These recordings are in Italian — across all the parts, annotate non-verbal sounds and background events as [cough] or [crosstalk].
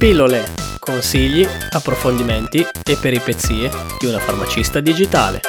Pillole, consigli, approfondimenti e peripezie di una farmacista digitale.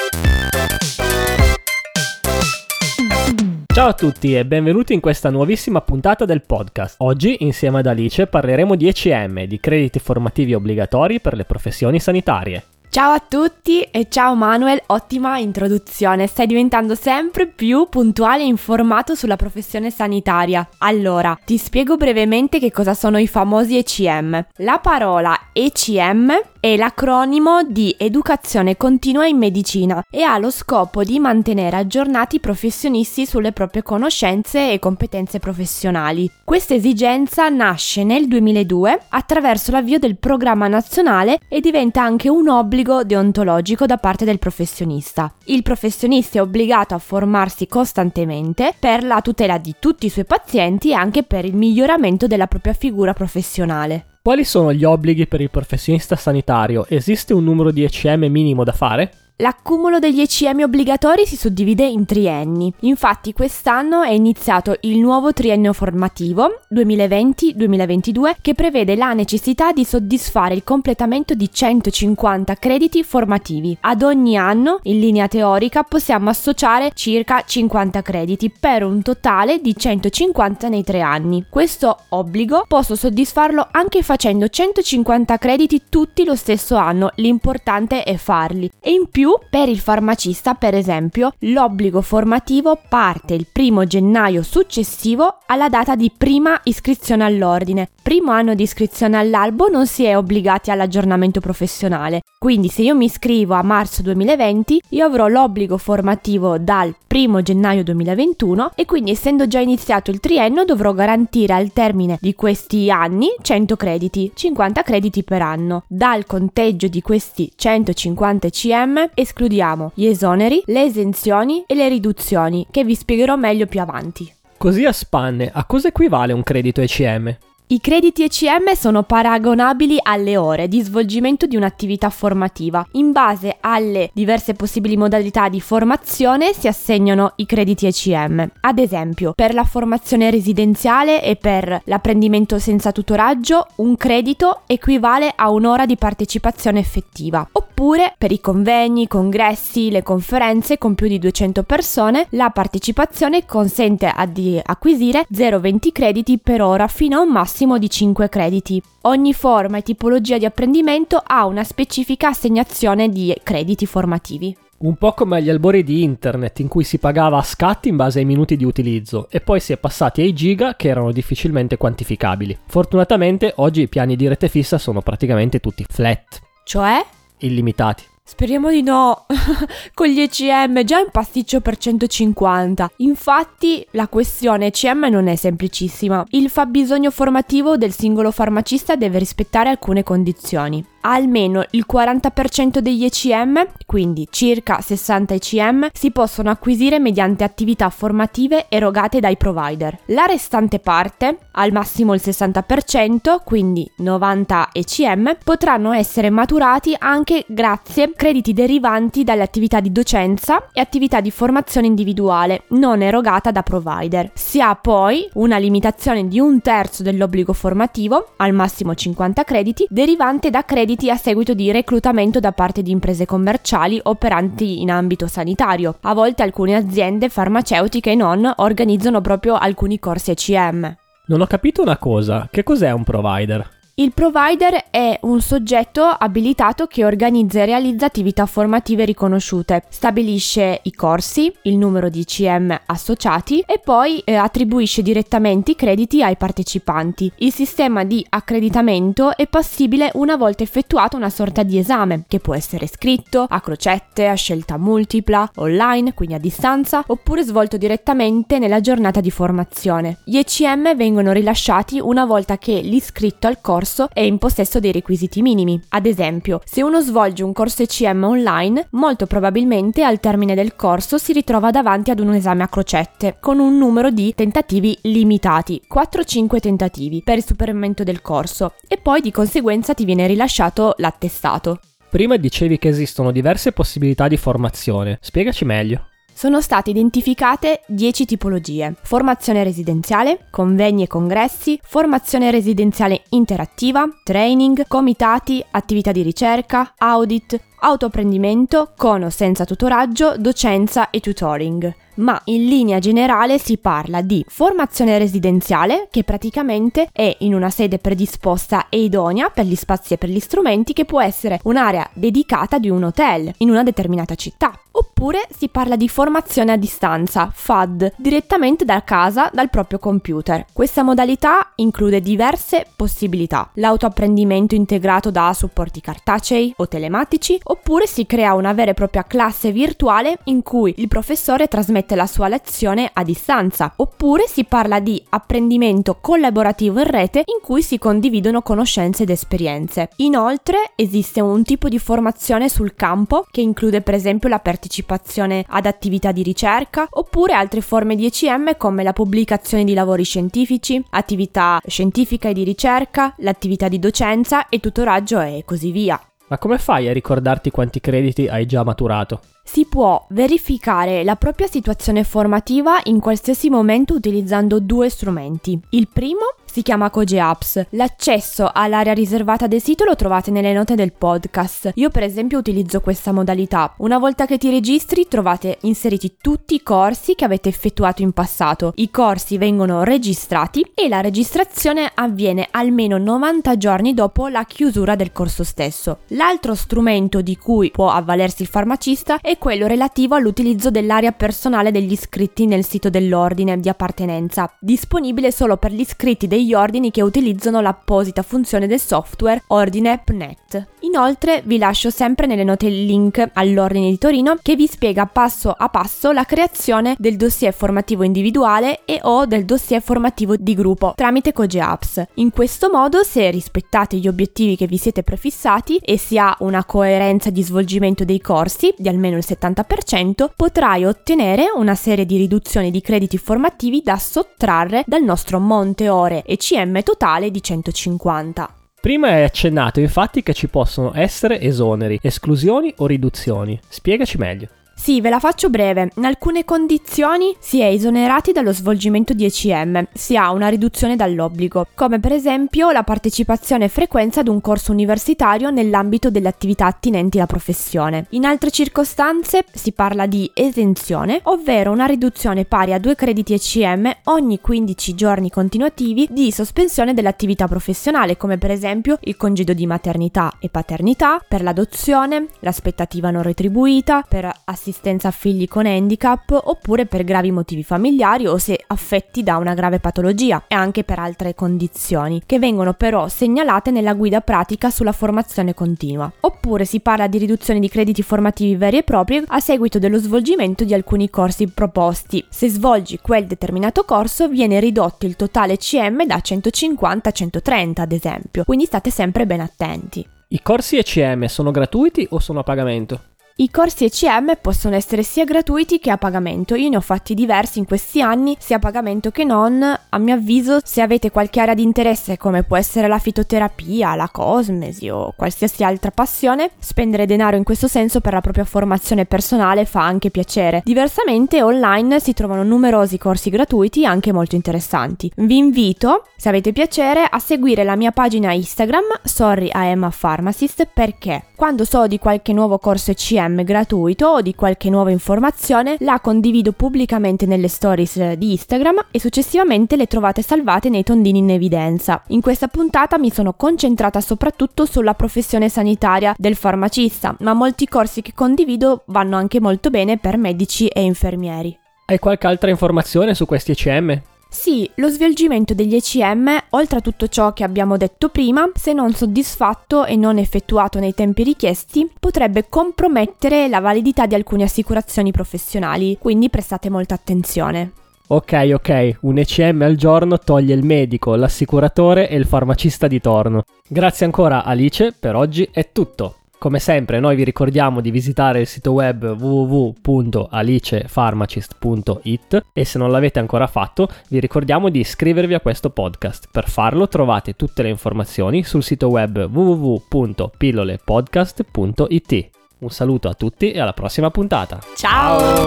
Ciao a tutti e benvenuti in questa nuovissima puntata del podcast. Oggi insieme ad Alice parleremo di ECM, di crediti formativi obbligatori per le professioni sanitarie. Ciao a tutti e ciao Manuel, ottima introduzione, stai diventando sempre più puntuale e informato sulla professione sanitaria. Allora, ti spiego brevemente che cosa sono i famosi ECM. La parola ECM è l'acronimo di Educazione Continua in Medicina e ha lo scopo di mantenere aggiornati i professionisti sulle proprie conoscenze e competenze professionali. Questa esigenza nasce nel 2002 attraverso l'avvio del programma nazionale e diventa anche un obbligo deontologico da parte del professionista. Il professionista è obbligato a formarsi costantemente per la tutela di tutti i suoi pazienti e anche per il miglioramento della propria figura professionale. Quali sono gli obblighi per il professionista sanitario? Esiste un numero di ECM minimo da fare? L'accumulo degli ECM obbligatori si suddivide in trienni. Infatti quest'anno è iniziato il nuovo triennio formativo 2020-2022 che prevede la necessità di soddisfare il completamento di 150 crediti formativi. Ad ogni anno, in linea teorica, possiamo associare circa 50 crediti per un totale di 150 nei tre anni. Questo obbligo posso soddisfarlo anche facendo 150 crediti tutti lo stesso anno, l'importante è farli. E in più per il farmacista, per esempio, l'obbligo formativo parte il primo gennaio successivo alla data di prima iscrizione all'ordine. Primo anno di iscrizione all'albo non si è obbligati all'aggiornamento professionale, quindi se io mi iscrivo a marzo 2020 io avrò l'obbligo formativo dal primo gennaio 2021 e quindi essendo già iniziato il triennio dovrò garantire al termine di questi anni 100 crediti, 50 crediti per anno. Dal conteggio di questi 150 CM escludiamo gli esoneri, le esenzioni e le riduzioni, che vi spiegherò meglio più avanti. Così a spanne, a cosa equivale un credito ECM? I crediti ECM sono paragonabili alle ore di svolgimento di un'attività formativa. In base alle diverse possibili modalità di formazione si assegnano i crediti ECM. Ad esempio, per la formazione residenziale e per l'apprendimento senza tutoraggio, un credito equivale a un'ora di partecipazione effettiva. Oppure per i convegni, i congressi, le conferenze con più di 200 persone, la partecipazione consente di acquisire 0,20 crediti per ora fino a un massimo massimo di 5 crediti. Ogni forma e tipologia di apprendimento ha una specifica assegnazione di crediti formativi. Un po' come agli albori di internet in cui si pagava a scatti in base ai minuti di utilizzo e poi si è passati ai giga che erano difficilmente quantificabili. Fortunatamente oggi i piani di rete fissa sono praticamente tutti flat. Cioè? Illimitati. Speriamo di no. [laughs] Con gli ECM già un pasticcio per 150. Infatti la questione ECM non è semplicissima. Il fabbisogno formativo del singolo farmacista deve rispettare alcune condizioni almeno il 40% degli ECM, quindi circa 60 ECM, si possono acquisire mediante attività formative erogate dai provider. La restante parte, al massimo il 60%, quindi 90 ECM, potranno essere maturati anche grazie a crediti derivanti dalle attività di docenza e attività di formazione individuale non erogata da provider. Si ha poi una limitazione di un terzo dell'obbligo formativo, al massimo 50 crediti, derivante da crediti crediti a seguito di reclutamento da parte di imprese commerciali operanti in ambito sanitario. A volte alcune aziende farmaceutiche e non organizzano proprio alcuni corsi ECM. Non ho capito una cosa, che cos'è un provider? Il provider è un soggetto abilitato che organizza e realizza attività formative riconosciute, stabilisce i corsi, il numero di CM associati e poi eh, attribuisce direttamente i crediti ai partecipanti. Il sistema di accreditamento è possibile una volta effettuato una sorta di esame, che può essere scritto, a crocette, a scelta multipla, online, quindi a distanza, oppure svolto direttamente nella giornata di formazione. Gli ECM vengono rilasciati una volta che l'iscritto al corso corso è in possesso dei requisiti minimi. Ad esempio, se uno svolge un corso ECM online, molto probabilmente al termine del corso si ritrova davanti ad un esame a crocette, con un numero di tentativi limitati, 4-5 tentativi per il superamento del corso, e poi di conseguenza ti viene rilasciato l'attestato. Prima dicevi che esistono diverse possibilità di formazione, spiegaci meglio. Sono state identificate 10 tipologie. Formazione residenziale, convegni e congressi, formazione residenziale interattiva, training, comitati, attività di ricerca, audit, autoapprendimento con o senza tutoraggio, docenza e tutoring ma in linea generale si parla di formazione residenziale, che praticamente è in una sede predisposta e idonea per gli spazi e per gli strumenti, che può essere un'area dedicata di un hotel in una determinata città. Oppure si parla di formazione a distanza, FAD, direttamente da casa dal proprio computer. Questa modalità include diverse possibilità. L'autoapprendimento integrato da supporti cartacei o telematici, oppure si crea una vera e propria classe virtuale in cui il professore trasmette la sua lezione a distanza, oppure si parla di apprendimento collaborativo in rete in cui si condividono conoscenze ed esperienze. Inoltre esiste un tipo di formazione sul campo che include per esempio la partecipazione ad attività di ricerca oppure altre forme di ECM come la pubblicazione di lavori scientifici, attività scientifica e di ricerca, l'attività di docenza e tutoraggio e così via. Ma come fai a ricordarti quanti crediti hai già maturato? Si può verificare la propria situazione formativa in qualsiasi momento utilizzando due strumenti. Il primo si chiama Koji Apps. L'accesso all'area riservata del sito lo trovate nelle note del podcast. Io per esempio utilizzo questa modalità. Una volta che ti registri trovate inseriti tutti i corsi che avete effettuato in passato. I corsi vengono registrati e la registrazione avviene almeno 90 giorni dopo la chiusura del corso stesso. L'altro strumento di cui può avvalersi il farmacista è quello relativo all'utilizzo dell'area personale degli iscritti nel sito dell'ordine di appartenenza, disponibile solo per gli iscritti dei degli ordini che utilizzano l'apposita funzione del software OrdinepNet. Inoltre vi lascio sempre nelle note il link all'ordine di Torino che vi spiega passo a passo la creazione del dossier formativo individuale e o del dossier formativo di gruppo tramite Koji Apps. In questo modo, se rispettate gli obiettivi che vi siete prefissati e si ha una coerenza di svolgimento dei corsi di almeno il 70%, potrai ottenere una serie di riduzioni di crediti formativi da sottrarre dal nostro monte ore e CM totale di 150. Prima hai accennato infatti che ci possono essere esoneri, esclusioni o riduzioni. Spiegaci meglio. Sì, ve la faccio breve. In alcune condizioni si è esonerati dallo svolgimento di ECM, si ha una riduzione dall'obbligo, come per esempio la partecipazione e frequenza ad un corso universitario nell'ambito delle attività attinenti alla professione. In altre circostanze si parla di esenzione, ovvero una riduzione pari a due crediti ECM ogni 15 giorni continuativi di sospensione dell'attività professionale, come per esempio il congedo di maternità e paternità, per l'adozione, l'aspettativa non retribuita, per assistenza assistenza a figli con handicap oppure per gravi motivi familiari o se affetti da una grave patologia e anche per altre condizioni, che vengono però segnalate nella guida pratica sulla formazione continua. Oppure si parla di riduzione di crediti formativi veri e propri a seguito dello svolgimento di alcuni corsi proposti. Se svolgi quel determinato corso viene ridotto il totale CM da 150 a 130 ad esempio, quindi state sempre ben attenti. I corsi ECM sono gratuiti o sono a pagamento? I corsi ECM possono essere sia gratuiti che a pagamento. Io ne ho fatti diversi in questi anni, sia a pagamento che non. A mio avviso, se avete qualche area di interesse, come può essere la fitoterapia, la cosmesi o qualsiasi altra passione, spendere denaro in questo senso per la propria formazione personale fa anche piacere. Diversamente, online si trovano numerosi corsi gratuiti anche molto interessanti. Vi invito, se avete piacere, a seguire la mia pagina Instagram, Sorry I am Pharmacist, perché quando so di qualche nuovo corso ECM DM gratuito o di qualche nuova informazione, la condivido pubblicamente nelle stories di Instagram e successivamente le trovate salvate nei tondini in evidenza. In questa puntata mi sono concentrata soprattutto sulla professione sanitaria del farmacista, ma molti corsi che condivido vanno anche molto bene per medici e infermieri. Hai qualche altra informazione su questi ECM? Sì, lo svolgimento degli ECM, oltre a tutto ciò che abbiamo detto prima, se non soddisfatto e non effettuato nei tempi richiesti, potrebbe compromettere la validità di alcune assicurazioni professionali, quindi prestate molta attenzione. Ok, ok, un ECM al giorno toglie il medico, l'assicuratore e il farmacista di torno. Grazie ancora Alice, per oggi è tutto. Come sempre noi vi ricordiamo di visitare il sito web www.alicefarmacist.it e se non l'avete ancora fatto vi ricordiamo di iscrivervi a questo podcast. Per farlo trovate tutte le informazioni sul sito web www.pillolepodcast.it. Un saluto a tutti e alla prossima puntata. Ciao!